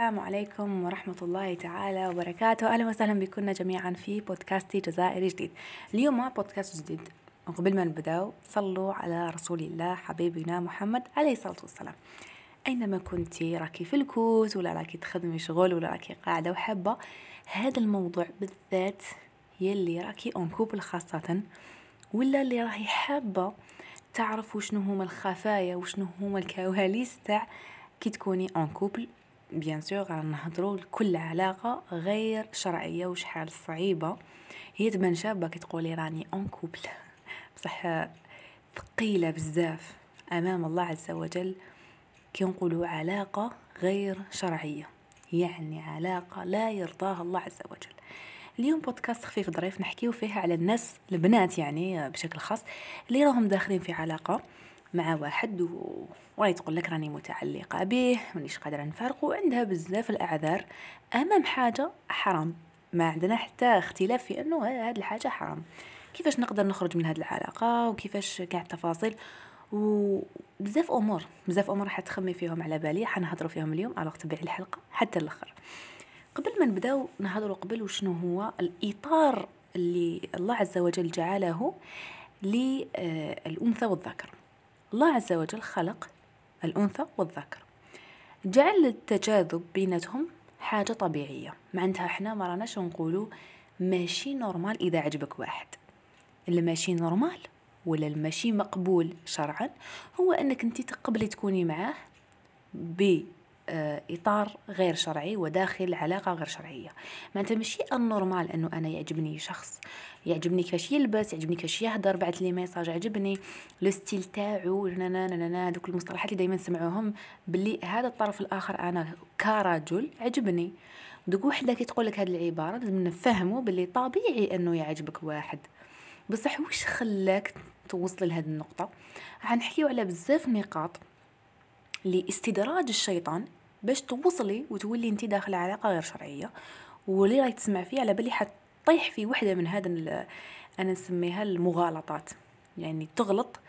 السلام عليكم ورحمة الله تعالى وبركاته. أهلا وسهلا بكم جميعا في بودكاستي جزائري جديد. اليوم بودكاست جديد. قبل ما نبدأ صلوا على رسول الله حبيبنا محمد عليه الصلاة والسلام. أينما كنتي راكي في ال coin ولا راكي تخدمي شغل ولا راكي قاعدة وحابة هذا الموضوع بالذات يلي راكي en couple خاصة ولا اللي راهي حابة تعرف وشنو هما الخفايا وشنو هما الكواليس تاع كي تكوني en couple bien sûr نهضروا كل علاقة غير شرعية وشحال صعيبة. هي تبان شابة كي تقولي راني en couple بصح ثقيلة بزاف أمام الله عز وجل كي نقولوا علاقة غير شرعية. يعني علاقة لا يرضاها الله عز وجل. اليوم بودكاست خفيف ظريف نحكيو فيه على الناس البنات يعني بشكل خاص اللي راهم داخلين في علاقة. مع واحد و... وراهي تقول لك راني متعلقة به مانيش قادرة نفارقه وعندها بزاف الأعذار. أمام حاجة حرام. ما عندنا حتى اختلاف في أنه هذه الحاجة حرام. كيفاش نقدر نخرج من هذه العلاقة؟ وكيفاش كاع التفاصيل؟ وبزاف أمور. بزاف أمور حتخمي فيهم على بالي. حنهضروا فيهم اليوم. على تبعي الحلقة. حتى الأخر. قبل ما نبداو نهضروا قبل وشنو هو الإطار اللي الله عز وجل جعله للانثى والذكر الله عز وجل خلق الأنثى والذكر. جعل التجاذب بيناتهم حاجة طبيعية. معناتها إحنا ما راناش نقولوا ماشي normal إذا عجبك واحد. اللي ماشي normal ولا الماشي مقبول شرعا هو أنك أنت تقبلي تكوني معاه إطار غير شرعي وداخل علاقة غير شرعية. معناتها ماشي ال normal إنه أنا يعجبني شخص يعجبني كيفاش يلبس يعجبني كيفاش يهدر بعث لي message عجبني le style تاعو هذوك المصطلحات اللي دائما نسمعوهم باللي هذا الطرف الآخر أنا كرجل عجبني دوك وحدة كي تقول لك هذه العبارة لازم نفهموا باللي طبيعي إنه يعجبك واحد. بصح واش خلاك توصل لهذه النقطة؟ غنحكيو على بزاف نقاط. لاستدراج الشيطان باش توصلي وتولي انت داخل علاقة غير شرعية. واللي راهي تسمع فيه على بالي حطيح في وحدة من هذا أنا نسميها المغالطات. يعني تغلط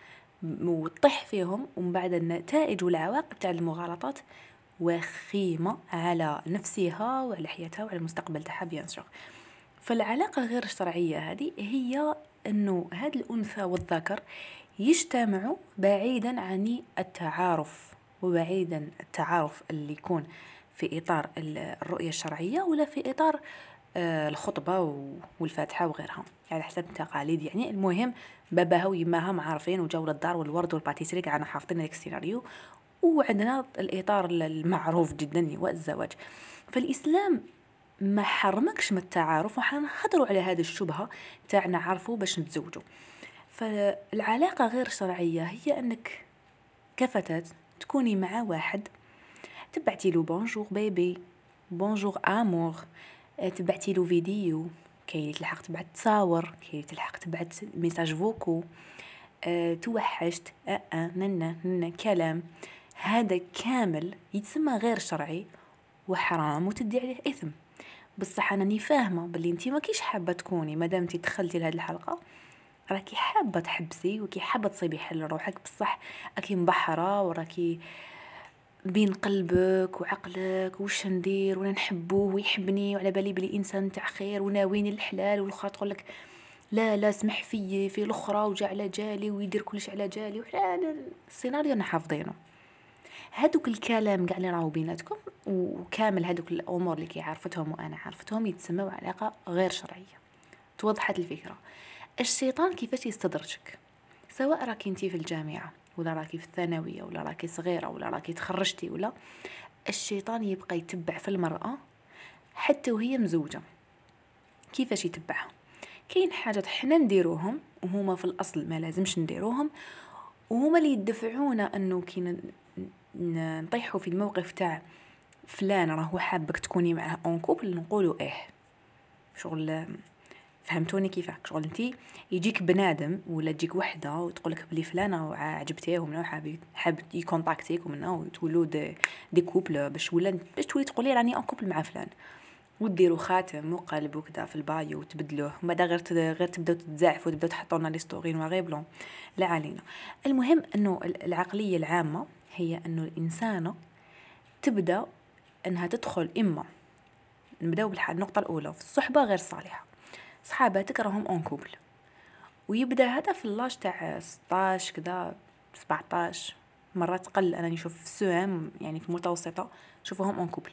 وتطيح فيهم ومن بعد النتائج والعواقب تاع المغالطات وخيمة على نفسها وعلى حياتها وعلى المستقبل تاعها بيان فالعلاقة غير الشرعية هذه هي أنه هذا الأنثى والذكر يجتمعوا بعيدا عن التعارف. وبعيدا التعارف اللي يكون في إطار الرؤية الشرعية ولا في إطار آه، الخطبة والفاتحة وغيرها. على حسب التقاليد يعني. المهم باباها ويماها معارفين وجاو للدار والورد والباتيسري قاعدين حافظين هذاك السيناريو وعندنا الإطار المعروف جدا هو الزواج فالإسلام ما حرمكش من التعارف وحنهضروا على هذه الشبهة تاع نعرفوا باش نتزوجوا. فالعلاقة غير شرعية هي أنك كفتاة تكوني مع واحد. تبعتي له bonjour bébé bonjour amour تبعتي له فيديو كاين تلحق تبعت تصاور. كاين تلحق تبعت message vocaux أه توحشت. أه أه ننا ننا كلام. هذا كامل يتسمى غير شرعي وحرام وتدي عليه إثم. بصح أنا فاهمة باللي أنتي ما كيش حابة تكوني. مادام أنتي دخلتي لهاد الحلقة راكي حابة تحبسي وكي حابة تصيبي حل روحك بصح راكي مبحرة وراكي بين قلبك وعقلك وش ندير وأنا نحبوه ويحبني وعلى بالي بلي إنسان تاع خير وناويني الحلال والاخرى تقول لك لا لا سمح في في الأخرى وجا على جالي ويدير كلش على جالي وحنا السيناريو أنا حافظينه هادوك الكلام قاع اللي راهو بيناتكم وكامل هادوك الأمور اللي كي عرفتهم وأنا عرفتهم يتسموا علاقة غير شرعية. توضحت الفكرة. الشيطان كيفاش يستدرجك؟ سواء راكي انتي في الجامعة ولا راكي في الثانوية ولا راكي صغيرة ولا راكي تخرجتي ولا الشيطان يبقى يتبع في المرأة حتى وهي مزوجة. كيفاش يتبعها؟ كاين حاجات حنا نديروهم وهما في الأصل ما لازمش نديروهم وهما اللي يدفعونا أنه كي نطيحوا في الموقف تاع فلان راهو حابك تكوني معاه en couple نقولوا إيه شغل فهمتوني كيفاك شغل انت يجيك بنادم ولا تجيك وحدة وتقول لك بلي فلانة عجبتيه ومنها حاب حاب ي contacter ك ومنها وتولوا des, des couples باش ولا باش تولي تقولي راني en couple مع فلان. وديروا خاتم وقلب وكذا في ال bio وتبدلوه ومن بعد غير غير تبداو تتزعفوا وتبداو تحطوا لنا les stories noir blanc. لا علينا. المهم إنه العقلية العامة هي إنه الانسانه تبدأ إنها تدخل إما نبدأو بالنقطة الأولى في الصحبة غير صالحة. صحاباتك راهم en couple ويبدأ هذا في l'âge تاع 16 كذا 17 مرات قل أنا نشوف في ال CEM يعني في المتوسطة نشوفهم en couple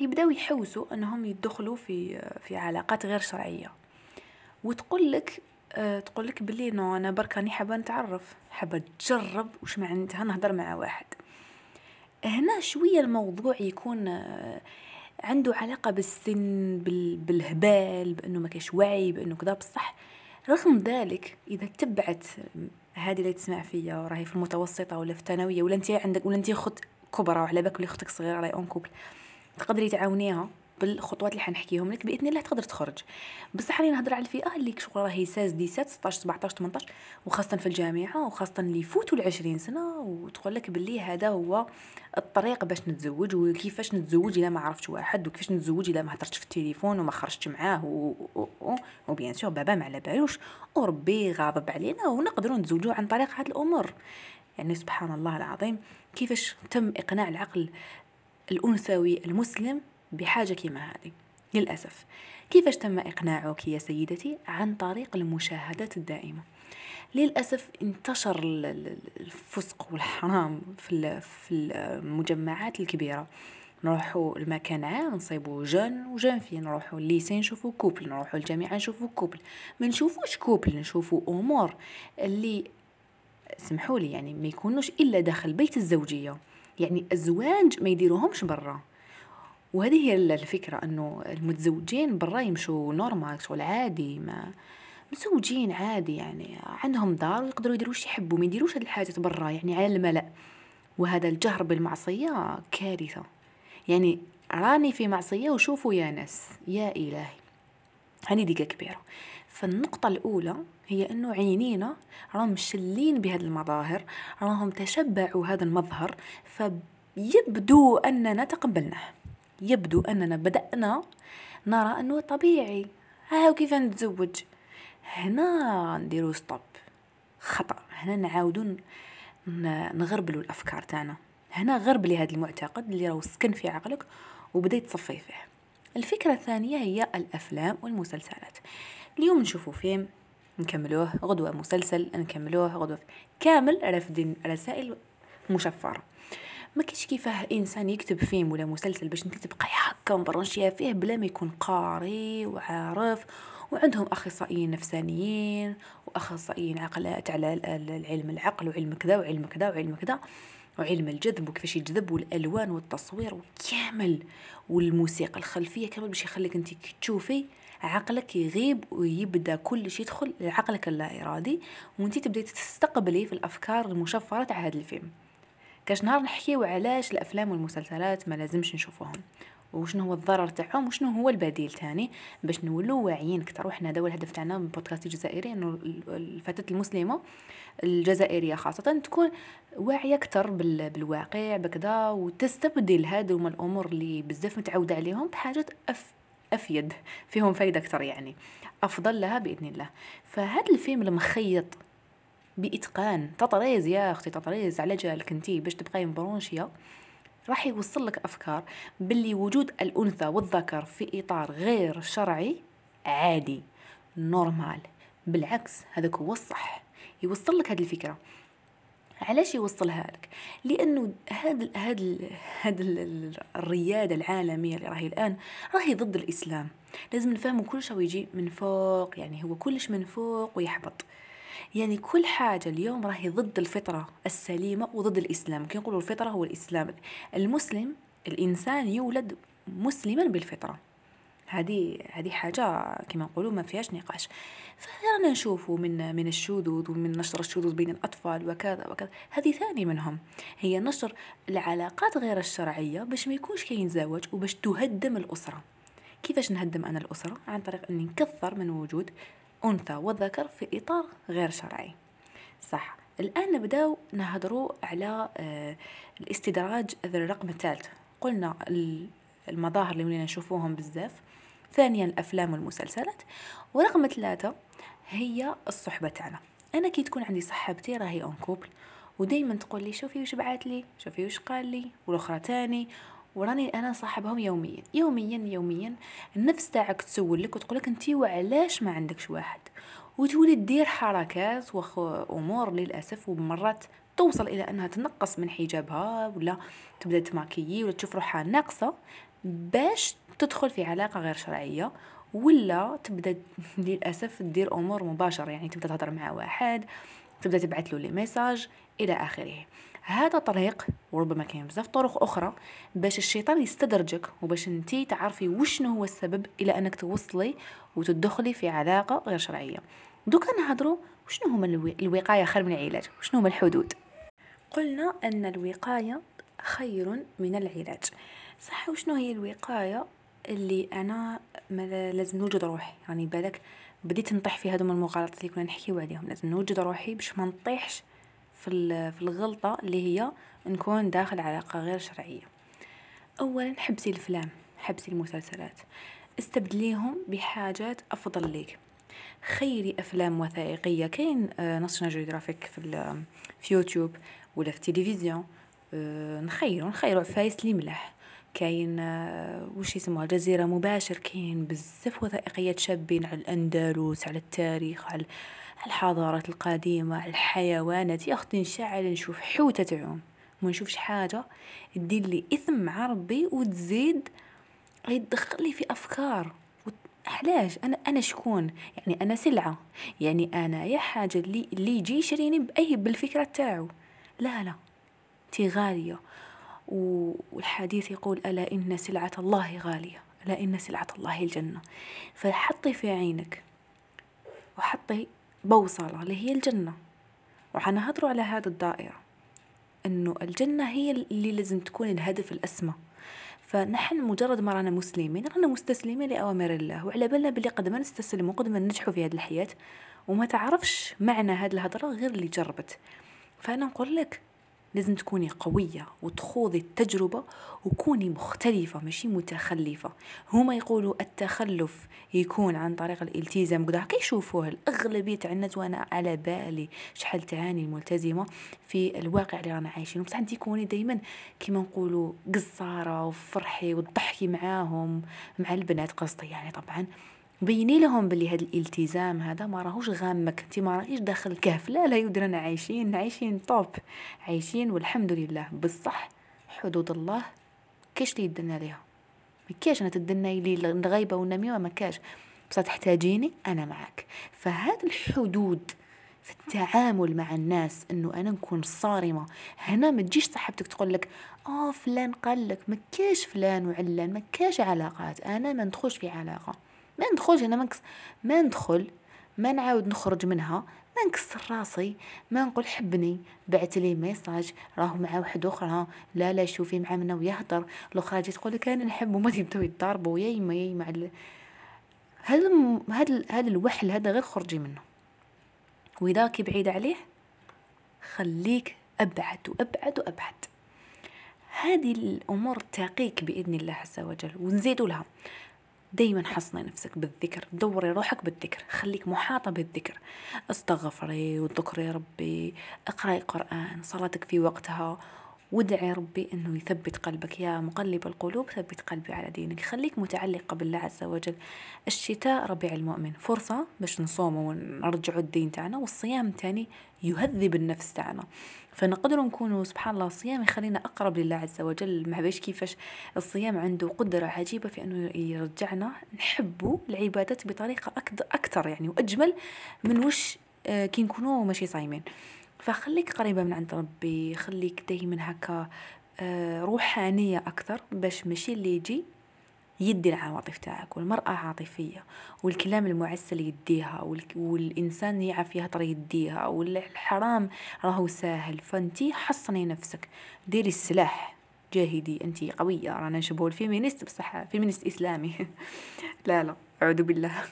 يبداو يحوسوا أنهم يدخلوا في في علاقات غير شرعية. وتقول لك أه تقول لك بلي non أنا برك راني حابة نتعرف. حابة تجرب واش معناتها نهضر مع واحد. هنا شوية الموضوع يكون أه عنده علاقة بالسن بالهبال بأنه ما كاش وعي بأنه كذا بصح رغم ذلك إذا تبعت هذه اللي تسمع فيا راهي في المتوسطة ولا في الثانوية ولا أنت عندك ولا أنت اخت كبرى وعلى بالك بلي أختك صغيرة راهي en couple تقدري تعاونيها؟ بالخطوات اللي حنحكيهم لك بإذن الله تقدر تخرج بصح راني نهضر على الفئة اللي شغل راهي seize, dix 16 17 18 وخاصة في الجامعة وخاصة اللي يفوتوا العشرين سنة وتقول لك باللي هذا هو الطريق باش نتزوج وكيفاش نتزوج اذا ما عرفتش واحد وكيفاش نتزوج اذا ما هضرتش في التليفون وما خرجتش معاه. وبيان سور بابا ما على بالوش وربي غاضب علينا ونقدروا نتزوجوا عن طريق هذه الأمور يعني سبحان الله العظيم كيفاش تم إقناع العقل الأنثوي المسلم بحاجة كما هذه. للأسف. كيفاش تم إقناعك يا سيدتي عن طريق المشاهدات الدائمة؟ للأسف انتشر الفسق والحرام في المجمعات الكبيرة. نروحوا المكان عام نصيبوا جن وجن في نروحوا ال lycée نشوفوا couple نروحوا الجامعة نشوفوا couple. ما نشوفوش couple نشوفوا أمور اللي سمحوا لي يعني ما يكونوش إلا داخل بيت الزوجية. يعني الزواج ما يديروهمش برا. وهذه هي الفكرة أنه المتزوجين برا يمشوا نورمال شغل عادي ما متزوجين عادي يعني عندهم دار ويقدروا يديروا وش يحبوا ما يديروش هاد الحاجات برا يعني على الملأ. وهذا الجهر بالمعصية كارثة. يعني راني في معصية وشوفوا يا ناس يا إلهي. هذه دقة كبيرة. فالنقطة الأولى هي أنه عينينا راهم مشلين بهذه المظاهر راهم تشبعوا هذا المظهر فيبدو أننا تقبلناه. يبدو أننا بدأنا نرى أنه طبيعي. هاو كيف نتزوج؟ هنا نديرو ستوب خطأ. هنا نعاودو نغربلو الأفكار تاعنا. هنا غربلي هذا المعتقد اللي راهو سكن في عقلك وبدأ يتصفي فيه. الفكرة الثانية هي الأفلام والمسلسلات. اليوم نشوفوا فيلم نكملوه. غدوة مسلسل نكملوه. غدوة كامل رافدين رسائل مشفرة. ما كاينش كيفاه إنسان يكتب فيلم ولا مسلسل باش أنت تبقى هكا مبرنشيه فيه بلا ما يكون قاري وعارف وعندهم أخصائيين نفسانيين وأخصائيين عقلات على العلم العقل وعلم كذا وعلم كذا وعلم كذا وعلم الجذب وكيفاش يجذب والألوان والتصوير وكامل والموسيقى الخلفية كامل باش يخليك أنت تشوفي عقلك يغيب ويبدأ كل شيء يدخل لعقلك اللا إرادي وأنت تبدأي تستقبلي في الأفكار المشفرة تاع هذا الفيلم. كاش نهار نحكيو علاش الأفلام والمسلسلات ما لازمش نشوفوهم؟ وشنو هو الضرر تاعهم وشنو هو البديل تاني باش نولوا واعيين أكثر وحنا هذا هو الهدف تاعنا من بودكاست الجزائري إنه الفتاة المسلمة الجزائرية خاصة تكون واعية أكثر بالواقع بكذا وتستبدل هذو الأمور اللي بزاف متعودة عليهم بحاجات أف أفيد فيهم فايدة أكثر يعني أفضل لها بإذن الله. فهذا الفيلم المخيط بإتقان. تطريز يا أختي تطريز على جالك انتي باش تبقاي مبرونشيه راح يوصل لك أفكار باللي وجود الأنثى والذكر في إطار غير شرعي عادي نورمال. بالعكس هذاك هو الصح. يوصل لك هذه الفكرة. علاش يوصلها لك؟ لأنه هذا هذا هذا الريادة العالمية اللي راهي الآن راهي ضد الإسلام. لازم نفهموا كل شيء يجي من فوق يعني هو كلش من فوق ويحبط. يعني كل حاجة اليوم راهي ضد الفطرة السليمة وضد الإسلام. كي نقولوا الفطرة؟ هو الإسلام. المسلم الإنسان يولد مسلما بالفطرة. هذه هذه حاجة كما نقولوا ما فيهاش نقاش. فأنا نشوفوا من من الشذوذ ومن نشر الشذوذ بين الأطفال وكذا وكذا. هذه ثاني منهم. هي نشر العلاقات غير الشرعية باش ما يكونش كاين زواج وباش تهدم الأسرة. كيفاش نهدم أنا الأسرة؟ عن طريق أني نكثر من وجود أنثى وذكر في إطار غير شرعي. صح. الآن نبداو نهضروا على آه، الاستدراج الرقم الثالث. قلنا المظاهر اللي ولينا نشوفوهم بزاف. ثانيا الأفلام والمسلسلات. ورقم ثلاثة هي الصحبة تاعنا. أنا كي تكون عندي صحبتي راهي en couple ودايما تقول لي شوفي وش بعت لي شوفي وش قال لي والأخرى تاني وراني أنا صاحبهم يوميا يوميا يوميا النفس تاعك تسولك وتقولك أنتي وعلاش ما عندكش واحد؟ وتولي دير حركات وخ امور للأسف ومرات توصل إلى أنها تنقص من حجابها ولا تبدأ تماكيي ولا تشوف روحها ناقصة باش تدخل في علاقة غير شرعية ولا تبدأ للأسف دير أمور مباشرة يعني تبدأ تهضر مع واحد تبدأ تبعث له لي message إلى آخره. هذا طريق وربما كاين بزاف طرق أخرى باش الشيطان يستدرجك وباش انتي تعرفي وشنو هو السبب إلى أنك توصلي وتدخلي في علاقة غير شرعية. دوكا نهضروا وشنو هما الوقاية خير من العلاج؟ وشنو هما الحدود؟ قلنا أن الوقاية خير من العلاج. صح وشنو هي الوقاية اللي أنا ما لازم نوجد روحي؟ يعني بالك بديت نطيح في هذوما المغالطات اللي كنا نحكيو عليهم. لازم نوجد روحي باش ما نطيحش في في الغلطة اللي هي نكون داخل علاقة غير شرعية. اولا حبسي الأفلام حبسي المسلسلات. استبدليهم بحاجات أفضل ليك. خيري أفلام وثائقية. كاين National Geographic في في يوتيوب ولا في التلفزيون. آه، نخيرو نخيرو. عفايس لي ملاح. كاين آه، وش يسموها؟ الجزيرة مباشر. كاين بزاف وثائقيات شابين على الأندلس على التاريخ على الحضارات القديمة الحيوانات. يا أختي نشعل نشوف حوتة تعوم. ما نشوفش حاجة. تدير لي إثم مع ربي وتزيد يدخل لي في أفكار. علاش؟ أنا أنا شكون؟ يعني أنا سلعة. يعني أنا يا حاجة اللي اللي يجي يشريني باي بالفكرة تاعو. لا لا. تي غالية. والحديث يقول ألا إن سلعة الله غالية؟ ألا إن سلعة الله الجنة؟ فحطي في عينك. وحطي بوصلة اللي هي الجنة. وحنهضروا على هذا الدائرة. أنه الجنة هي اللي لازم تكون الهدف الأسمى. فنحن مجرد ما رانا مسلمين رانا مستسلمين لأوامر الله. وعلى بالنا بلي قد ما نستسلم وقد ما ننجحوا في هذه الحياة وما تعرفش معنى هذه الهضرة غير اللي جربت. فأنا نقول لك لازم تكوني قوية وتخوضي التجربة وكوني مختلفة ماشي متخلفة. هما يقولوا التخلف يكون عن طريق الالتزام قد هكا يشوفوه الأغلبية تاع الناس وأنا على بالي شحال تعاني الملتزمة في الواقع اللي رانا عايشين بصح انت كوني دايما كيما نقولوا قصارة وفرحي وتضحكي معاهم مع البنات قصدي. يعني طبعا بيني لهم بلي هذا الالتزام هذا ما راهوش غامك. انت ما راهيش داخل الكهف. لا لا يودي رانا عايشين عايشين طوب. عايشين والحمد لله. بصح حدود الله كاش اللي يدنا ليها. ما كاش أنا تدنا لي الغيبه والنميمه ما كاش. بصح تحتاجيني أنا معك فهاد الحدود في التعامل مع الناس إنه أنا نكون صارمة. هنا ما تجيش صاحبتك تقول لك آه فلان قال لك. ما كاش فلان وعلان ما كاش علاقات. أنا ما ندخلش في علاقة. ما ندخلش أنا ما ما ندخل ما نعاود نخرج منها ما نكسر راسي ما نقول حبني بعت لي message راه مع واحد أخرى لا لا شوفي مع منا ويهضر الأخرى تجي تقول لك أنا نحب وما يبداو يتضاربوا يا يما يا يما هذا هذا هذا الوحل هذا غير خرجي منه. واذا كي بعيد عليه خليك أبعد وأبعد وأبعد. هذه الأمور تقيك بإذن الله عز وجل ونزيدوا لها. دايما حصني نفسك بالذكر. دوري روحك بالذكر. خليك محاطة بالذكر. استغفري وذكري ربي. اقرأي قرآن. صلاتك في وقتها. وادعي ربي إنه يثبت قلبك. يا مقلب القلوب ثبت قلبي على دينك. خليك متعلقة بالله عز وجل. الشتاء ربيع المؤمن. فرصة باش نصوم ونرجعوا الدين تاعنا والصيام تاني يهذب النفس تاعنا. فنقدر نكونوا سبحان الله الصيام يخلينا أقرب لله عز وجل. ما باش كيفاش الصيام عنده قدرة عجيبة في أنه يرجعنا. نحبوا العبادات بطريقة أكثر يعني وأجمل من وش آه، كي نكونوا ماشي صايمين. فخليك قريبة من عند ربي خليك دايما هكا آه، روحانية أكثر باش ماشي اللي يجي يدي العواطف تاعك والمرأة عاطفية والكلام المعسل يديها والإنسان يعرف يهضر يديها والحرام راهو ساهل فانتي حصني نفسك ديري السلاح. جاهدي انت قوية رانا نشبهوا ال féministe بصح féministe إسلامي. لا لا أعوذ بالله.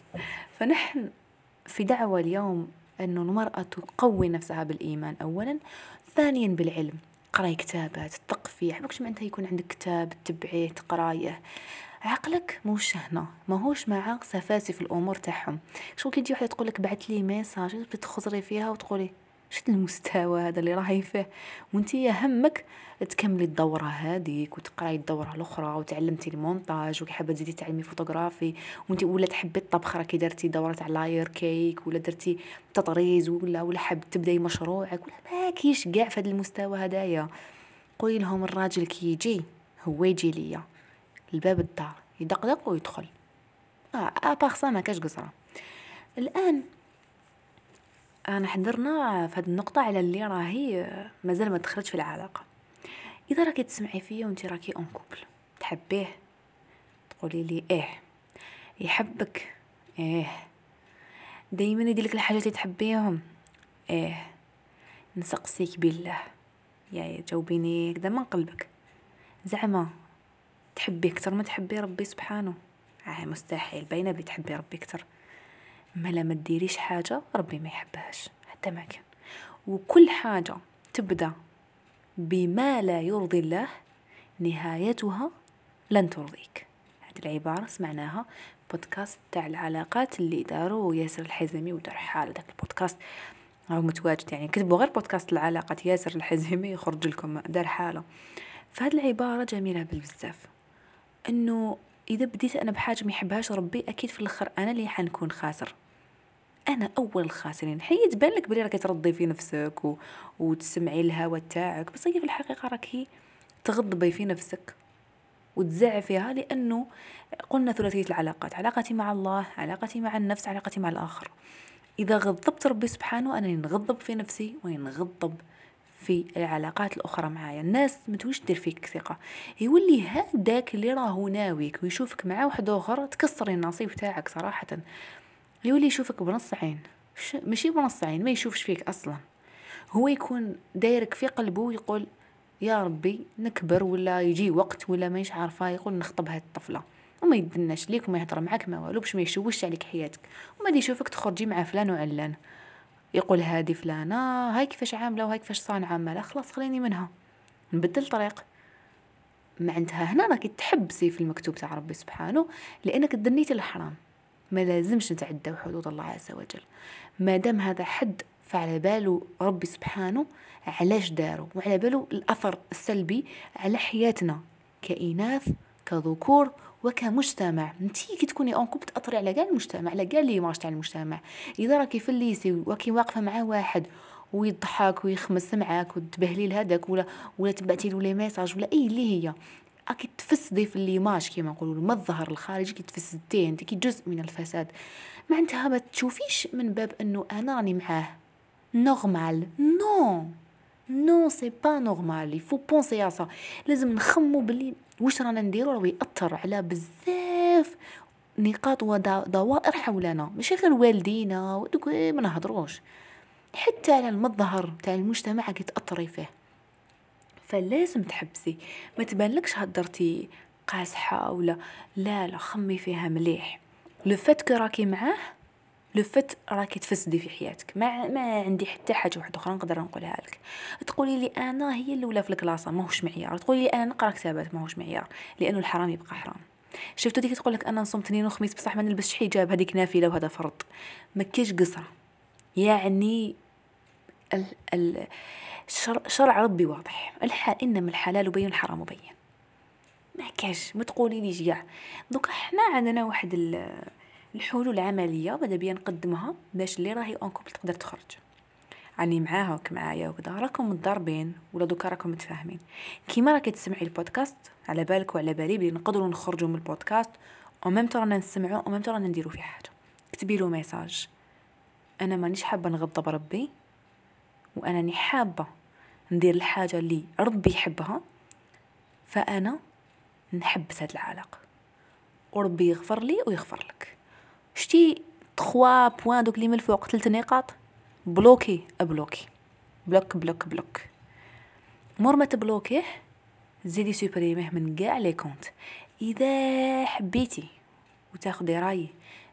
فنحن في دعوة اليوم انه المرأة تقوي نفسها بالإيمان اولا ثانيا بالعلم قراي كتابات تقفي حبكش معناتها يكون عندك كتاب تبعيه تقرأيه عقلك موش هنا ماهوش مع سفاسف الأمور تاعهم. شو كي تجي وحده تقول لك بعث لي message تخزري فيها وتقولي شد المستوى هذا اللي راهي فيه وانت همك تكملي الدورة هذيك وتقراي الدورة الأخرى وتعلمتي المونتاج وكي حابة تزيدي تعلمي فوتوغرافي وانت ولا تحبي الطبخ راكي درتي دورة على layer cake ولا درتي تطريز ولا ولا حاب تبدأي مشروعك ولا ما كيش كاع في هذا المستوى هدايا. قولي لهم الراجل كي يجي هو يجي ليا. الباب الدار يدقدق ويدخل. آه اباغ ما كاش قصرة. الآن أنا حضرنا في هذه النقطة على اللي راهي مازال ما دخلتش في العلاقة. إذا راكي تسمعي فيا وانت راكي en couple تحبيه؟ تقولي لي إيه. يحبك؟ إيه. دايما يدير الحاجات اللي تحبيهم؟ إيه. نسقسيك بالله. يا جاوبيني كذا من قلبك. زعما تحبي أكثر ما تحبي ربي سبحانه. آه مستحيل. باينة بتحبي ربي أكثر ما لا ما ديريش حاجة ربي ما يحبهاش. حتى ما كان. وكل حاجة تبدأ بما لا يرضي الله نهايتها لن ترضيك. هذه العبارة سمعناها بودكاست تاع العلاقات اللي داروا ياسر الحزمي ودار حال داك البودكاست. راهو متواجد يعني كتبوا غير بودكاست العلاقات ياسر الحزمي يخرج لكم دار حالة. فهاد العبارة جميلة بزاف إنه إذا بديت أنا بحاجة ما يحبهاش ربي أكيد في الآخر أنا اللي حنكون خاسر. أنا أول الخاسرين حي تبان لك بلي راكي ترضي في نفسك و... وتسمعي الهوى تاعك بس هي في الحقيقة راكي تغضبي في نفسك وتزعي فيها لأنه قلنا ثلاثية العلاقات علاقتي مع الله علاقتي مع النفس علاقتي مع الآخر. إذا غضبت ربي سبحانه أنا نغضب في نفسي ونغضب في العلاقات الأخرى معايا. الناس متوش دير فيك ثقة. يولي هذاك اللي راهو ناويك ويشوفك مع واحد آخر تكسري النصيب تاعك صراحة. يولي يشوفك بنص عين؟ ماشي بنص عين ما يشوفش فيك أصلا. هو يكون دايرك في قلبه ويقول يا ربي نكبر ولا يجي وقت ولا مانيش عارفة يقول نخطب هاد الطفلة. وما يدناش ليك وما يهضر معاك ما والو باش ما يشوش عليك حياتك. وما يشوفك تخرجي مع فلان وعلان. يقول هادي فلانة هاي كيفاش عاملة وهاي كيفاش صانعه مالا خلاص خليني منها. نبدل طريق. معناتها هنا راكي تحبسي في المكتوب تاع ربي سبحانه لأنك دنيتي الحرام. ما لازمش نتعداو حدود الله عز وجل. ما دام هذا حد فعلى باله ربي سبحانه علاش دارو وعلى باله الأثر السلبي على حياتنا كإناث كذكور وكمجتمع. انتي كي تكوني en couple تأثري على كاع المجتمع على كاع l'image تاع المجتمع. إذا راكي في ال lycée وكي واقفة مع واحد ويضحك ويخمس معاك وتبهلي لهداك ولا ولا تبعتي له لي message ولا أي اللي هي. راكي تفسدي في l'image كيما نقولوا المظهر الخارجي كي تفسديه انت كي جزء من الفساد. معناتها ما تشوفيش من باب أنه أنا راني معاه. normal non non c'est pas normal il faut penser ça لازم نخمو بلي واش رانا نديرو راه يأثر على بزاف نقاط ودوائر حولنا. ماشي غير والدينا ودوك ما نهضروش. حتى على المظهر تاع المجتمع كي تاثري فيه. فلازم تحبسي. ما تبانلكش هدرتي قاسحة ولا لا. لا خمي فيها مليح. لو فات كو راكي معاه لو فات راكي تفسدي في حياتك. ما ما عندي حتى حاجة واحدة أخرى نقدر نقولها لك. تقولي لي أنا هي الأولى في الكلاسة ماهوش معيار. تقولي لي أنا نقرا كتابات ماهوش معيار. لأنه الحرام يبقى حرام. شفتوا ديك تقول لك أنا نصوم اثنين وخميس بصح ما نلبسش حجاب هذيك نافلة وهذا فرض. ما كاينش قصرة. يعني ال ال شرع ربي واضح. الح... إنما الحلال بين الحرام بين. ما كاش ما تقولي لي j'ai دوكا حنا عندنا واحد الحلول العملية ماذا بيا نقدمها باش اللي راهي en couple تقدر تخرج. راني معاها وك معايا وكذا راكم متضاربين ولا دوكا راكم متفاهمين. كيما راكي تسمعي البودكاست على بالك وعلى بالي بلي نقدروا نخرجوا من ال podcast و même رانا نسمعوا و même رانا نديروا في حاجة. كتبي له message أنا مانيش حابة نغضب ربي وانني حابة ندير الحاجة اللي ربي يحبها فأنا نحبس هاد العلاقة. وربي يغفر لي ويغفر لك. شتي trois points دوك اللي من الفوق ثلاث نقاط بلوكي أبلوكي. bloque bloque bloque. مور ما تبلوكيه زيدي supprimer من كاع les comptes. إذا حبيتي وتاخدي رايي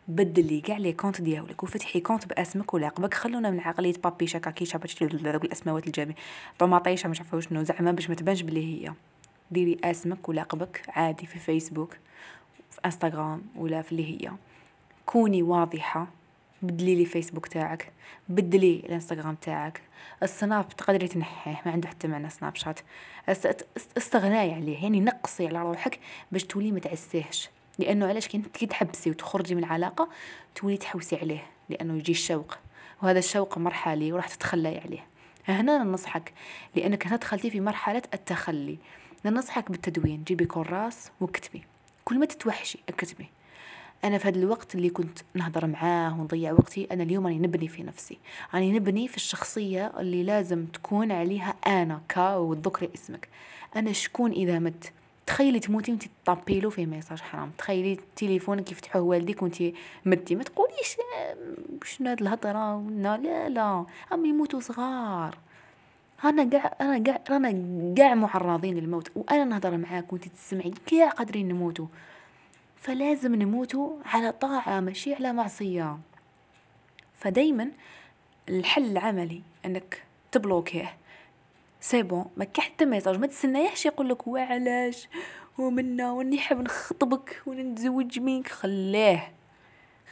بدلي كاع les comptes ديالك وفتحي compte باسمك ولقبك خلونا من عقلية بابي شاكا كي شابت دوك الأسماوات الجامع طوماطيشة مش عارفه شنو زعما باش ما تبانش بلي هي. ديري اسمك ولقبك عادي في فيسبوك في انستغرام ولا في اللي هي. كوني واضحة بدلي le Facebook تاعك بدلي الانستغرام تاعك. ال Snap تقدري تنحيه ما عنده حتى معنى Snapchat. أستغناي عليه يعني نقصي على روحك باش تولي ما تعسيهش. لأنه علاش كي تحبسي وتخرجي من علاقه تولي تحوسي عليه لأنه يجي الشوق. وهذا الشوق مرحلي وراح تتخلي عليه. هنا ننصحك لأنك هنا دخلتي في مرحلة التخلي. ننصحك بالتدوين. جيبي كراس واكتبي. كل ما تتوحشي اكتبي. أنا في هذا الوقت اللي كنت نهضر معاه ونضيع وقتي أنا اليوم راني نبني في نفسي. راني نبني في الشخصية اللي لازم تكون عليها أنا كا وتذكري اسمك. أنا شكون إذا مت؟ تخيلي تموتي وانت طابيلو في ميساج حرام. تخيلي تليفونك يفتحوه والديك وانت متي ما تقوليش شنو هاد الهضرة؟ لا لا هم يموتوا صغار. أنا قاع أنا قاع رانا قاع معرضين للموت. وأنا نهضر معاك وانت تسمعي كاع قادرين نموتوا. فلازم نموتوا على طاعة ماشي على معصية. فدايما الحل العملي إنك تبلوكيه. c'est bon ما كي حتى message ما تسنايهش يقول لك وعلاش ومنا واني حاب نخطبك ونتزوج منك. خليه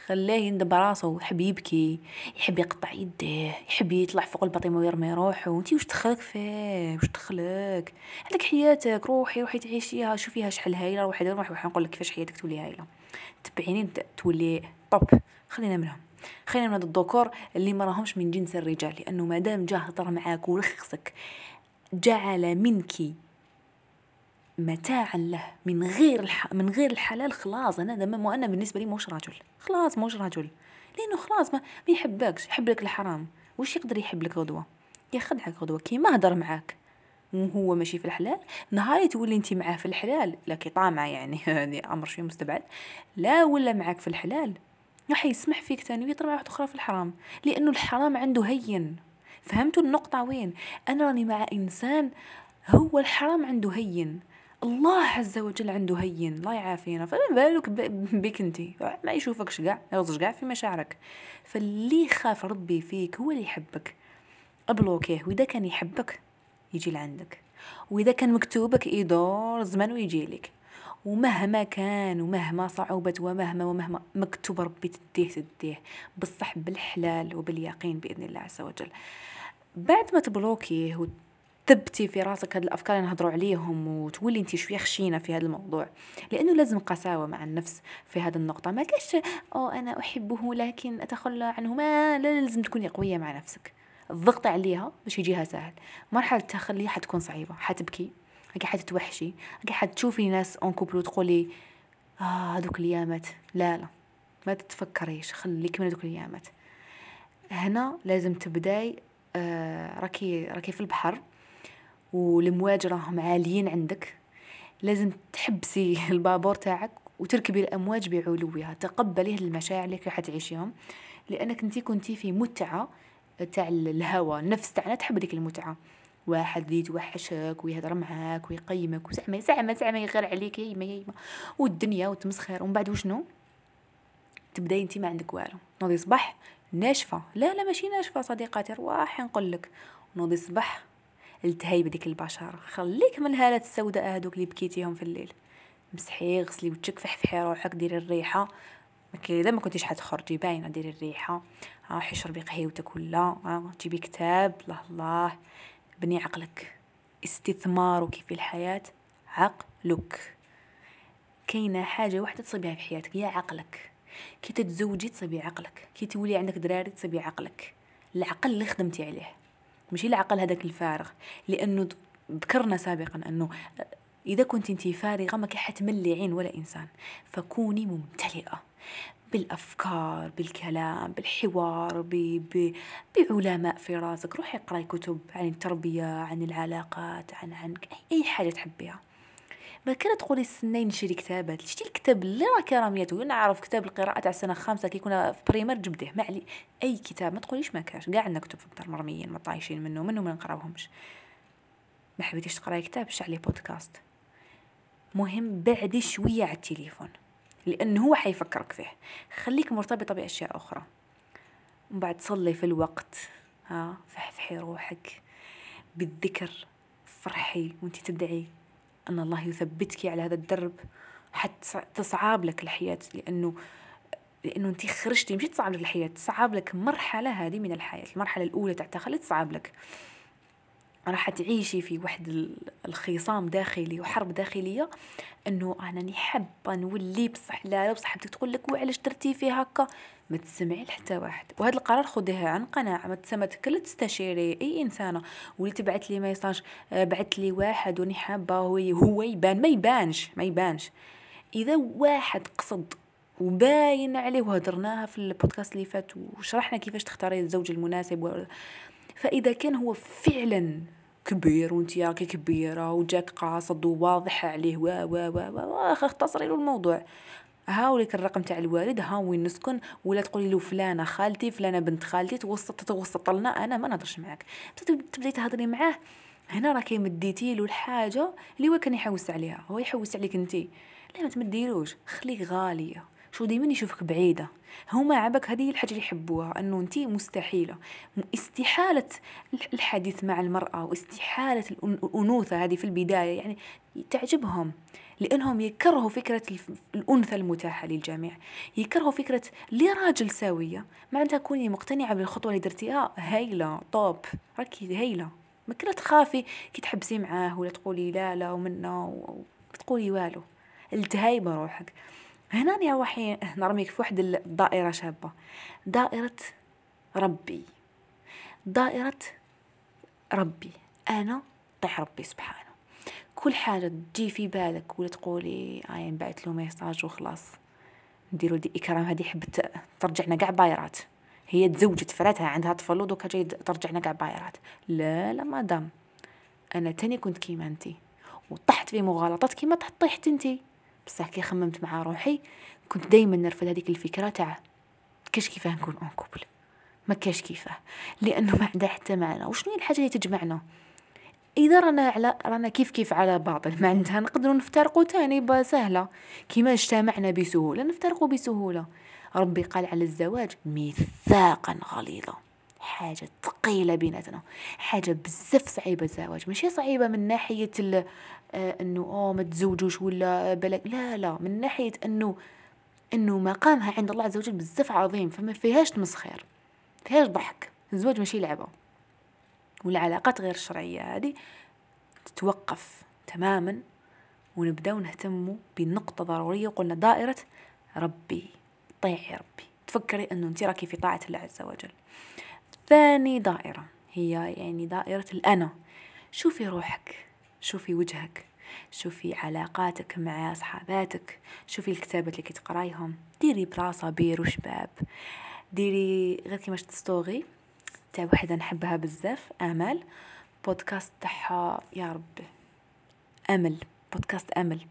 خلاه يندب راسه يحب يبكي يحب يقطع يديه يحب يطلع فوق البطيمة ويرمي روحه. أنتي واش دخلك فيه؟ واش دخلك؟ عندك حياتك روحي روحي تعيشيها شوفيها شحال هايلة روحي روحي روحي نقول لك كيفاش حياتك تولي هايلة. تبعيني تولي طوب خلينا منهم. خلينا من هاد الذكور اللي ما راهمش من جنس الرجال لأنه مادام جا هضر معاك ورخصك جعل منك متاعا له من غير الح... من غير الحلال خلاص. أنا ما أنا بالنسبة لي موش رجل. خلاص موش رجل. لأنه خلاص ما, ما يحبكش. يحب لك الحرام. وش يقدر يحب لك غدوة؟ يخدعك غدوة. كيما هدر معاك. وهو ماشي في الحلال. نهار تولي انت معاه في الحلال. لا كي طامعه يعني. هذه أمر شوية مستبعد. لا ولا معاك في الحلال. راح يسمح فيك تاني ويطلع واحد أخرى في الحرام. لأنه الحرام عنده هين. فهمتوا النقطة وين؟ أنا راني مع إنسان هو الحرام عنده هين. الله عز وجل عنده هين الله يعافينا. فما بالك بك انت ما يشوفكش كاع يغزش كاع في مشاعرك. فاللي يخاف ربي فيك هو اللي يحبك. ابلوكيه وإذا كان يحبك يجي لعندك. وإذا كان مكتوبك يدور زمان ويجي لك. ومهما كان ومهما صعوبت ومهما ومهما مكتوب ربي تديه تديه. بصح بالحلال وباليقين بإذن الله عز وجل. بعد ما تبلوكيه تثبتي في راسك هاد الأفكار اللي نهضروا عليهم وتولي انت شوية خشينة في هذا الموضوع لأنه لازم قساوة مع النفس في هذه النقطة. ما كاش أو أنا أحبه لكن أتخلى عنه. ما لا لازم تكوني قوية مع نفسك. الضغط عليها باش يجيها سهل مرحلة التخلي حتكون صعيبة حتبكي هكي حتتوحشي هكي حتشوفي ناس en couple وتقولي آه هذوك الايامات لا لا ما تتفكريش خليك من هذوك الايامات هنا لازم تبداي راكي راكي في البحر والمواج راهم عاليين عندك. لازم تحبسي البابور تاعك وتركبي الأمواج بعلوها تقبلي المشاعر اللي راح تعيشيهم. لأنك انت كنتي في متعة تاع الهوى النفس تاعنا تحب ديك المتعة. واحد يتوحشك ويهضر معاك ويقيمك وزعما زعما زعما يغير عليك يما يما والدنيا وتمسخر. ومن بعد وشنو؟ تبداي انت ما عندك والو. نوضي صباح ناشفة. لا لا ماشي ناشفة صديقاتي رواحي نقول لك نوضي صباح. التهي بديك البشرة خليك من الهالات السوداء هادوك اللي بكيتيهم في الليل. مسحي غسلي وجهك فحفحي روحك ديري الريحة. إذا ما كنتيش حتخرجي باينة ديري الريحة. روحي شربي قهيوتك ولا جيبي كتاب. الله الله. بني عقلك. استثمارك في الحياة؟ عقلك. كاينة حاجة واحدة تصيبها في حياتك هي عقلك. كي تتزوجي تصيبي عقلك كي تولي عندك دراري تصيبي عقلك. العقل اللي خدمتي عليه. ماشي العقل هذاك الفارغ. لأنه ذكرنا سابقا أنه إذا كنت انت فارغة ما حتملي عين ولا إنسان. فكوني ممتلئة بالأفكار بالكلام بالحوار ب... ب... بعلماء في راسك. روحي اقرأي كتب عن التربية عن العلاقات عن عن أي حاجة تحبيها. ما كان تقولي استني نشري كتابات؟ شتي الكتاب اللي راه كراميته نعرف كتاب القراءة تاع السنة الخامسه كي كنا في بريمير جبديه. ما علي. أي كتاب ما تقوليش ما كاش. كاع عندنا كتب في الدار مرميين ما طايشين منه منه ما نقراوهمش. ما حبيتيش تقراي كتاب؟ شعلي بودكاست مهم بعدي شوية على التليفون لأنه هو حيفكرك فيه. خليك مرتبطة بأشياء أخرى. ومن بعد صلي في الوقت. ها فحفحي روحك. بالذكر فرحي وانت تدعي. أن الله يثبتك على هذا الدرب حتى تصعب لك الحياة لأنه لأنه أنت خرجتي مش تصعب لك الحياة تصعب لك مرحلة هذه من الحياة المرحلة الأولى تاع تصعب لك. راح تعيشي في واحد الخصام داخلي وحرب داخلية أنه أنا ني حابه نولي بصح لا لا بصح تقول لك وعلاش درتي فيه هكا؟ ما تسمعي لحتى واحد. وهذا القرار خذيه عن قناعة. ما كل تستشيري أي إنسانة. واللي تبعت لي message آه، بعت لي واحد وني حابة هو هو يبان. ما يبانش ما يبانش. إذا واحد قصد وباين عليه وهدرناها في البودكاست اللي فات وشرحنا كيفاش تختاري الزوج المناسب فإذا كان هو فعلا كبير وانت راكي كبيرة وجاك قاصد وواضح عليه و و و و اختصري له الموضوع. هاوليك الرقم تاع الوالد ها وين نسكن؟ ولا تقولي له فلانة خالتي فلانة بنت خالتي توسط توسط لنا أنا ما نهضرش معاك. تبدأي تهضري معاه. هنا راكي مديتي له الحاجة اللي هو كان يحوس عليها. هو يحوس عليك انت لا ما تمديلوش. خليك غاليه شو ديما يشوفك بعيدة. هما عبك هذه الحاجة اللي يحبوها أنه أنت مستحيلة. استحالة الحديث مع المرأة واستحالة الأنوثة هذه في البداية يعني تعجبهم. لأنهم يكرهوا فكرة الأنثى المتاحة للجميع. يكرهوا فكرة لي راجل سوية؟ معناتها كوني مقتنعة بالخطوة اللي درتيها هايلة طوب راكي هايلة. ما كلا تخافي كي تحبسي معاه ولا تقولي لا لا ومنا تقولي والو. التهايبة روحك. هنا يا وحي نرميك في واحد الدائرة شابة. دائرة ربي. دائرة ربي. أنا طيح ربي سبحانه. كل حاجة تجي في بالك ولا تقولي آي نبعت له ميساج وخلاص. نديرو دي إكرام هذه حبت ترجعنا قاع بايرات. هي تزوجت فراتها عندها طفل ودوكا جاي ترجعنا قاع بايرات. لا لا مادام أنا تاني كنت كيما أنتي. وطحت في مغالطات كيما طحت أنتي. بصح كي خممت مع روحي كنت دايما نرفض هذيك الفكرة تاع كاش كيفاه نكون en couple؟ ما كاش كيفاه. لأنه ما عندها حتى معنى. وشنو هي الحاجة اللي تجمعنا؟ إذا رانا على رانا كيف كيف على باطل معناتها نقدروا نفترقوا تاني. سهلة. كيما اجتمعنا بسهولة نفترقوا بسهولة. ربي قال على الزواج ميثاقا غليظا. حاجة ثقيلة بيناتنا. حاجة بزاف صعيبة الزواج. ماشي صعيبة من ناحية إنه أوه ما تزوجوش ولا بلك لا لا من ناحية إنه إنه مقامها عند الله عز وجل بزاف عظيم فما فيهاش تمسخير فيهاش ضحك. الزواج ماشي لعبة والعلاقات غير الشرعية هذه تتوقف تماما ونبداو نهتموا بنقطة ضرورية وقلنا دائرة ربي طيعي ربي. تفكري إنه انت راكي في طاعة الله عز وجل. ثاني دائرة هي يعني دائرة الأنا. شوفي روحك. شوفي وجهك شوفي علاقاتك مع صحاباتك شوفي الكتابات اللي كتقرايهم ديري بلاصة بير وشباب. ديري غير كيما شفت story تاع وحدة نحبها بزاف آمل. بودكاست تاعها يا ربي. آمل بودكاست آمل.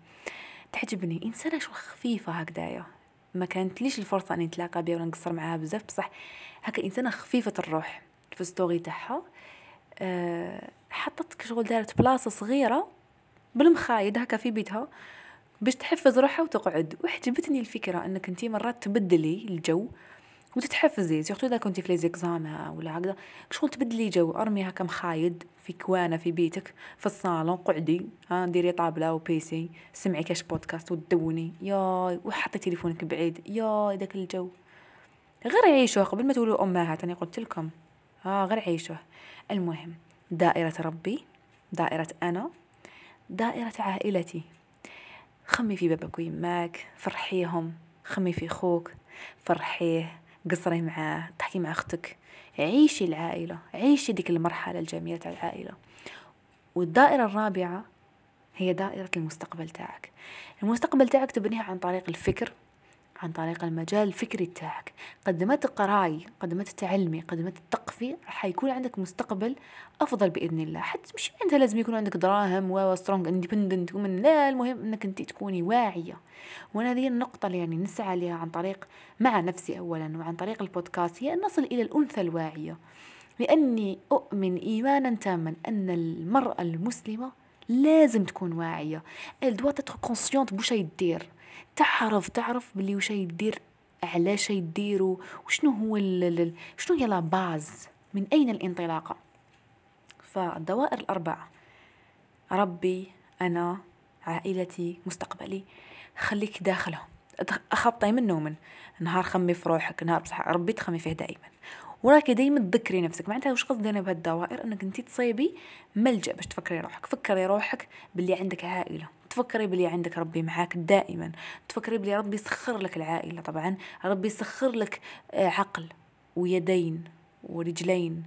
تعجبني. إنسانة شو خفيفة هكذايا ما كانت ليش الفرصة أني نتلاقى بها ولا نقصر معاها بزاف بصح هكا إنسانة خفيفة الروح في story تاعها. أه حطت كشغل دارت بلاصة صغيرة بالمخايد هكا في بيتها باش تحفز روحها وتقعد. وعجبتني الفكرة إنك انتي مرات تبدلي الجو وتتحفزي. surtout إذا كنتي في لي ولا هكذا. شغل تبدلي جو. أرمي هكا مخايد في كوانة في بيتك في الصالون. قعدي. ها ديري طابلة وبيسي سمعي كاش بودكاست وتدوني يا وحطي تليفونك بعيد. يا داك الجو. غير عيشوه. قبل ما تقولوا امهات أنا قلت لكم. ها غير عيشوه. المهم. دائرة ربي دائرة أنا دائرة عائلتي. خمي في بابك ويماك فرحيهم. خمي في خوك فرحيه قصري معاه تحكي مع أختك. عيشي العائلة عيشي ديك المرحلة الجميلة تاع العائلة. والدائرة الرابعة هي دائرة المستقبل تاعك. المستقبل تاعك تبنيها عن طريق الفكر عن طريق المجال الفكري تاعك قد ما تقراي قد ما تتعلمي قد ما تثقفي راح يكون عندك مستقبل أفضل بإذن الله. حتى مش أنت لازم يكون عندك دراهم و strong independent woman لا المهم إنك أنت تكوني واعية. وأنا هذه النقطة اللي يعني نسعى لها عن طريق مع نفسي اولا وعن طريق البودكاست هي أن نصل إلى الأنثى الواعية. لأني أؤمن ايمانا تاما أن المرأة المسلمة لازم تكون واعية. Elle doit être consciente بوش يدير. تعرف تعرف بلي وش يدير علاش يديروا وشنو هو شنو هي لا باز من أين الانطلاقة؟ فالدوائر الأربعة ربي أنا عائلتي مستقبلي خليك داخلهم خبطي من نوم نهار خمي في روحك نهار بصح ربي تخمي فيه دائما. وراكي دايما تذكري نفسك. معناتها واش قصدي أنا بهالدوائر؟ أنك انت تصيبي ملجأ باش تفكري روحك. فكري روحك باللي عندك عائلة. تفكري باللي عندك ربي معاك دائما. تفكري باللي ربي يسخر لك العائلة طبعا. ربي يسخر لك آه، عقل ويدين ورجلين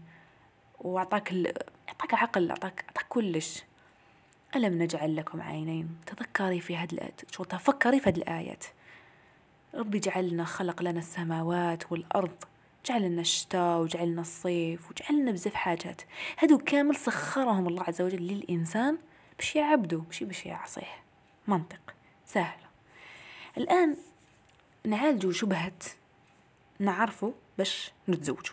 وأعطاك ال... أعطاك عقل أعطاك أعطاك كلش. ألم نجعل لكم عينين؟ تذكري في هذه الآيات شو تفكري في هذه الآيات. ربي جعلنا خلق لنا السماوات والأرض جعل لنا الشتاء وجعل لنا الصيف وجعل لنا بزاف حاجات. هادو كامل سخرهم الله عز وجل للإنسان باش يعبدو ماشي باش يعصيه. منطق. سهل. الآن نعالجو شبهة نعرفو باش نتزوجو.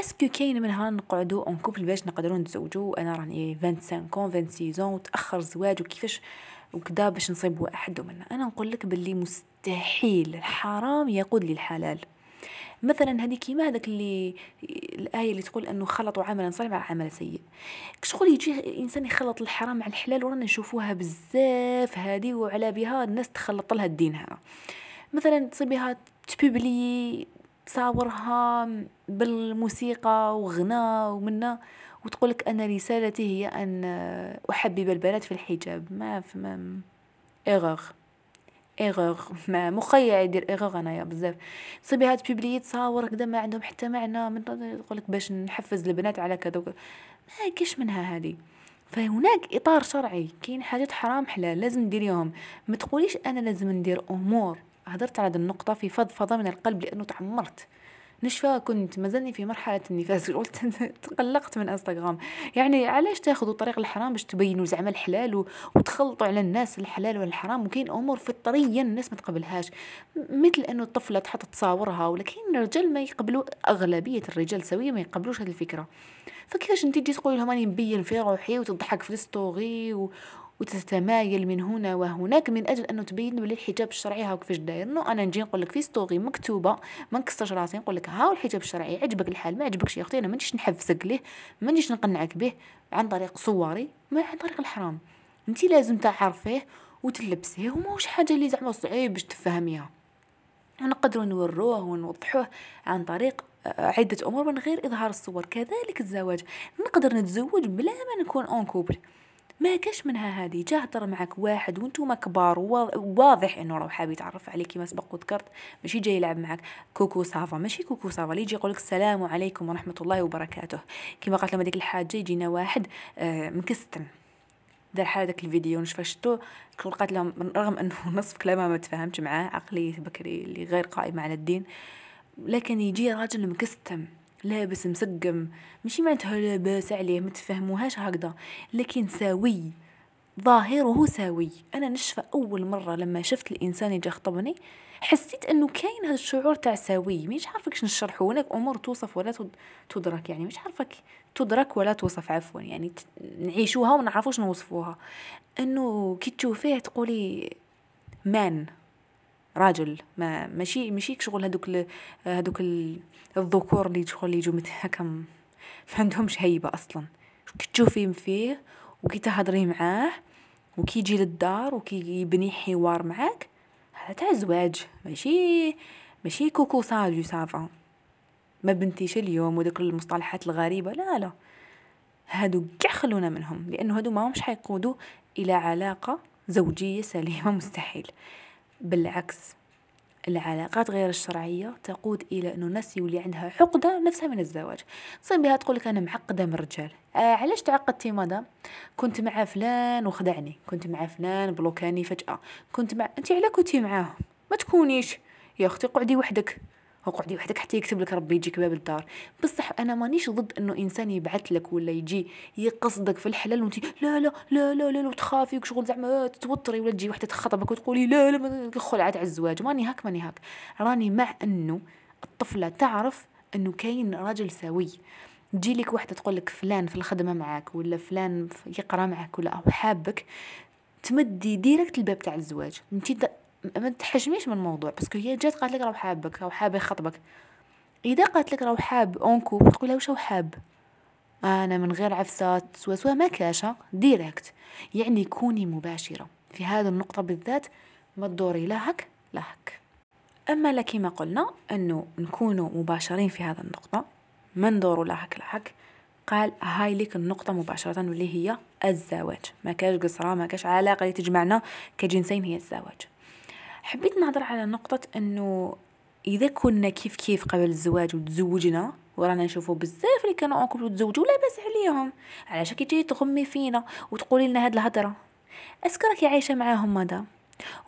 est-ce que كاين منها نقعدو en couple باش نقدرو نتزوجو؟ أنا راني 25 كون 26 وتأخر الزواج وكيفاش وكذا باش نصيب واحد ومنا أنا نقول لك باللي مستحيل الحرام يقود للحلال. مثلا هذه كيما هذاك اللي الآية اللي تقول أنه خلطوا عملا صالحا مع عمل سيء. شغل يجي الانسان يخلط الحرام مع الحلال ورانا نشوفوها بزاف هذه وعلى بها الناس تخلط لها الدين هذا. مثلا تصيبها تبيبلي تصاورها بالموسيقى وغنى ومنا وتقولك أنا رسالتي هي أن أحبب البنات في الحجاب. ما في ما إغاغ ما مخيع يدير إغاغ أنايا بزاف. صبي هاد بيبلي تصاور كدا ما عندهم حتى معنى. من تقولك باش نحفز البنات على كذا ما كاش منها هذه فهناك إطار شرعي. كاين حاجات حرام حلال لازم نديريهم. ما تقوليش أنا لازم ندير أمور. هدرت على هذه النقطة في فضفضة من القلب لأنه تعمرت. نشفى كنت مازلني في مرحلة النفاس قلت تقلقت من إنستغرام. يعني علاش تاخذوا طريق الحرام باش تبينوا زعما الحلال وتخلطوا على الناس الحلال والحرام؟ وكاين أمور فطريا الناس ما تقبلهاش. مثل إنه الطفلة تحط تصاورها ولكن الرجال ما يقبلوا أغلبية الرجال سوية ما يقبلوش هذه الفكرة. فكيفاش أنت تجي تقولي لهم راني مبين في روحي وتضحك في ال story و... وتتمايل من هنا وهناك من أجل انه تبين بلي الحجاب الشرعي. هاو كيفاش داير؟ non أنا نجي نقول لك في story مكتوبة ما نكسرش راسي نقول لك هاو الحجاب الشرعي عجبك الحال ما عجبكش يا أختي أنا ما نجيش نحفزك ليه ما نجيش نقنعك به عن طريق صوري ما عن طريق الحرام. انت لازم تعرفيه وتلبسيه وماهوش حاجة اللي زعما صعيب باش تفهميها. نقدروا نوروه ونوضحوه عن طريق عدة أمور من غير إظهار الصور. كذلك الزواج نقدر نتزوج بلا ما نكون أون كوبل ما كاش منها هذه. جا هضر معك واحد وأنتم كبار واضح إنه راه حاب يتعرف عليك كما سبق وذكرت. ماشي جاي يلعب معك. coucou ça va ماشي coucou ça va اللي يجي يقول لك السلام عليكم ورحمة الله وبركاته. كما قالت لما ديك الحاجة يجينا واحد آه مكستم. دار حال داك الفيديو نشفى شتو قالت لهم رغم إنه نصف كلامها ما تفاهمش معاه عقليه بكري اللي غير قائمه على الدين لكن يجي راجل مكستم. لابس مسقم ماشي معناتها لاباس عليه ما تفهموهاش هكذا. لكن سوي ظاهره سوي أنا نشفى أول مرة لما شفت الإنسان اللي خطبني حسيت إنه كاين هذا الشعور تاع سوي مش عارفة كيش نشرحه هناك أمور توصف ولا تدرك يعني. مش عارفة تدرك ولا توصف عفوا يعني. نعيشوها وما نعرفوش نوصفوها. إنه كي تشوفيه تقولي مان راجل. ما ماشي ماشي شغل هذوك هذوك الذكور اللي شغل يجوا هكا ما عندهمش هيبة أصلا. كي تشوفي فيه وكي تهضري معاه وكي يجي للدار وكي يبني حوار معاك هذا تاع زواج ماشي ماشي coucou ça joue ça va ما بنتيش اليوم وداك المصطلحات الغريبة. لا لا. هادو كاع خلونا منهم لأنه هادو ما همش حيقودوا إلى علاقة زوجية سليمة مستحيل. بالعكس العلاقات غير الشرعية تقود إلى أنه الناس يولي عندها عقدة نفسية من الزواج. تصير بها تقول لك أنا معقدة من الرجال آه علاش تعقدتي مدام كنت مع فلان وخدعني كنت مع فلان بلوكاني فجأة كنت مع أنت على كنتي معاه ما تكونيش. يا أختي قعدي وحدك. اقعدي وحدك حتى يكتب لك ربي يجيك باب الدار. بصح أنا مانيش ضد إنه إنسان يبعث لك ولا يجي يقصدك في الحلال وأنت لا لا لا لا لا, لا وتخافي وشغل زعما تتوتري ولا تجي وحدة تخطبك وتقولي لا لا خلعت على الزواج. ماني هاك ماني هاك. راني مع إنه الطفلة تعرف إنه كاين راجل سوي. تجي لك وحدة تقول لك فلان في الخدمة معاك ولا فلان يقرأ معاك ولا أو حابك تمدي direct الباب تاع الزواج. أنت ما تحجميش من الموضوع parce que هي جات قالت لك راه حابك راه حاب يخطبك. إذا قالت لك راه حاب encore تقول واش حاب؟ أنا من غير عفسات soit soit ما كاش direct يعني كوني مباشرة. في هذه النقطة بالذات ما تدوري لا هك لهك أما كيما قلنا أنه نكونوا مباشرين في هذا النقطة ما ندوروا لهك لهك قال هاي لك النقطة مباشرة واللي هي الزواج. ما كاش قصرة ما كاش علاقة اللي تجمعنا كجنسين هي الزواج. حبيت نهضر على نقطة أنه إذا كنا كيف كيف قبل الزواج وتزوجنا ورانا نشوفوا بزاف اللي كانوا en couple تزوجوا لا باس عليهم. علاش كي تجي تغمي فينا وتقولي لنا هاد الهضرة. est-ce que راكي عايشة معاهم مادا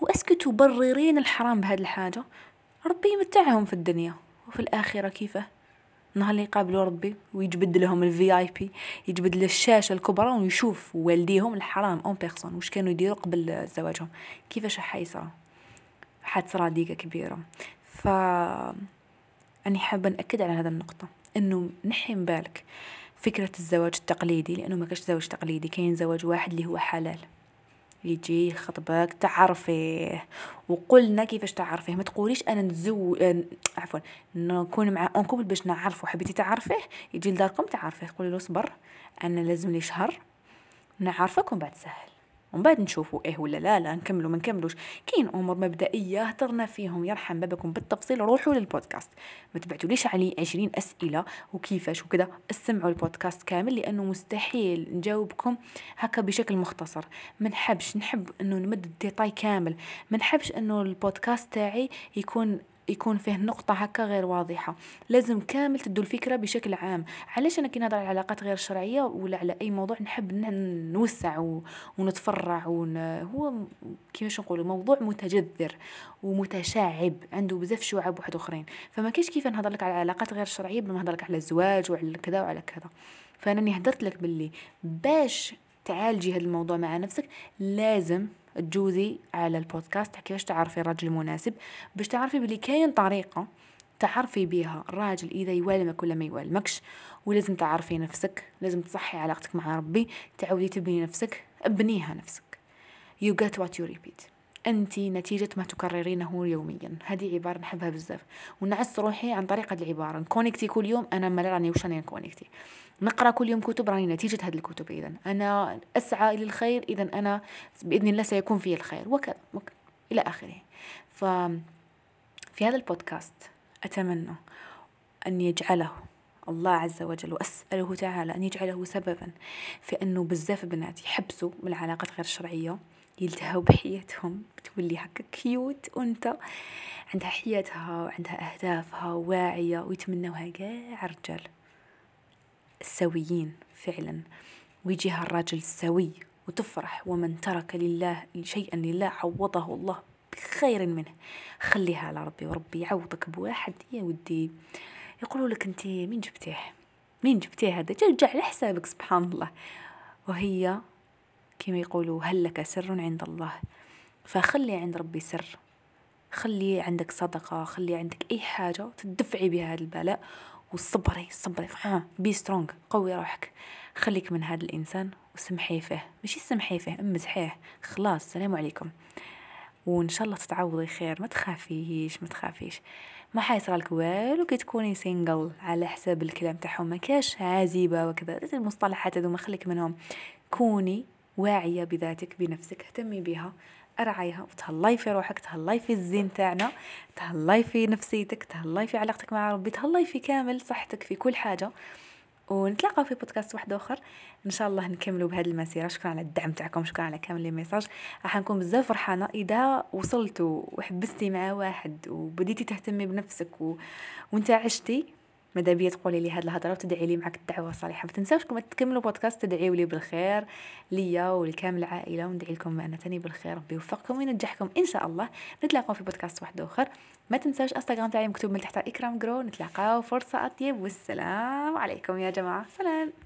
و est-ce que تبررين الحرام بهاد الحاجة؟ ربي يمتعهم في الدنيا. وفي الآخرة كيفه؟ نهار اللي يقابلوا ربي ويجبد لهم ال VIP يجبد الشاشة الكبرى ويشوف والديهم الحرام en personne واش كانوا يديروا قبل زواجهم. كيفاش حيصرى حتصرى ديكه كبيرة. ف أني حابة نأكد على هذا النقطة أنه نحي من بالك فكرة الزواج التقليدي لأنه ما كاش زواج تقليدي كاين زواج واحد اللي هو حلال. يجي يخطبك تعرفيه وقلنا كيفاش تعرفيه ما تقوليش أنا نتزوج آه، عفوا نكون مع en couple باش نعرفه حبيتي تعرفيه يجي لداركم تعرفيه تقولي له صبر أنا لازم لي شهر نعرفك بعد سهل ومن بعد نشوفوا إيه ولا لا لا نكملوا ما نكملوش. كاين أمور مبدئية هضرنا فيهم. يرحم بابكم بالتفصيل روحوا للبودكاست. ما تبعتوليش علي عشرين أسئلة وكيفاش وكذا اسمعوا البودكاست كامل لأنه مستحيل نجاوبكم هكا بشكل مختصر. ما نحبش نحب إنه نمد الديتاي كامل. ما نحبش إنه البودكاست تاعي يكون يكون فيه نقطة هكا غير واضحة. لازم كامل تدو الفكرة بشكل عام. علاش أنا كي نهضر على العلاقات غير شرعية ولا على أي موضوع نحب نوسع ونتفرع ون... هو كيفاش نقولوا موضوع متجذر ومتشعب. عنده بزاف شعب واحد أخرين. فما كاينش كيف نهضر لك على العلاقات غير شرعية بما نهضر لك على الزواج وعلى كذا وعلى كذا. فانني هدرت لك باللي باش تعالجي هذا الموضوع مع نفسك لازم تجوزي على البودكاست. كيفاش تعرفي الراجل المناسب باش تعرفي بلي كاين طريقة تعرفي بيها الراجل إذا يوالمك ولا ما يوالمكش. ولازم تعرفي نفسك لازم تصحي علاقتك مع ربي تعودي تبني نفسك ابنيها نفسك. You get what you repeat. أنت نتيجة ما تكررينه يوميا. هذه عبارة نحبها بزاف. ونعس روحي عن طريق هذه العبارة. نكونكتي كل يوم أنا ما راني وش راني نكونكتي. نقرأ كل يوم كتب راني نتيجة هذه الكتب. إذا أنا أسعى إلى الخير. إذا أنا بإذن الله سيكون في الخير. وكذا وكذا إلى آخره. ف في هذا البودكاست أتمنى أن يجعله الله عز وجل وأسأله تعالى أن يجعله سببا في أنه بزاف بنات يحبسوا من العلاقات غير الشرعية. يلتهوا بحياتهم. تولي هكا كيوت وأنت عندها حياتها وعندها أهدافها واعية ويتمنوها كاع الرجال السويين فعلا. ويجيها الراجل السوي وتفرح ومن ترك لله شيئا لله عوضه الله بخير منه. خليها على ربي وربي يعوضك بواحد يا ودي. يقولوا لك أنت مين جبتيه؟ مين جبتيه هذا؟ جرجع لحسابك سبحان الله. وهي كما يقولوا هل لك سر عند الله؟ فخلي عند ربي سر. خلي عندك صدقة خلي عندك أي حاجة تدفعي بها هذا البلاء وصبري صبري. ها بي سترونغ قوي روحك. خليك من هذا الإنسان وسمحي فيه. ماشي سمحي فيه امزحيه. خلاص السلام عليكم. وإن شاء الله تتعوضي خير ما تخافيش ما تخافيش. ما حيصرى لك والو كي تكوني single على حساب الكلام تاعهم. ما كاش عازبه وكذا. المصطلحات هذو ما خليك منهم. كوني واعية بذاتك بنفسك. اهتمي بها ارعيها وتهلاي في روحك تهلاي في الزين تاعنا تهلاي في نفسيتك تهلاي في علاقتك مع ربي تهلاي في كامل صحتك في كل حاجة. ونتلاقاو في بودكاست واحد آخر. إن شاء الله نكملوا بهذه المسيرة. شكرا على الدعم تاعكم شكرا على كامل les messages. راح نكون بزاف فرحانة. إذا وصلتوا وحبستي مع واحد وبديتي تهتمي بنفسك و... وانت عشتي ماذا بيا تقولي لي هاد الهضرة وتدعي لي معك الدعوة الصالحه ما تنساوش كما تكملوا بودكاست تدعيوا لي بالخير ليا ولكامل العائلة وندعي لكم أنا تاني بالخير. ربي يوفقكم وينجحكم إن شاء الله. نتلاقاو في بودكاست واحد آخر. ما تنساوش انستغرام تاعي مكتوب من تحت إكرام جرو. نتلاقاو. فرصة أطيب. والسلام عليكم يا جماعة. سلام.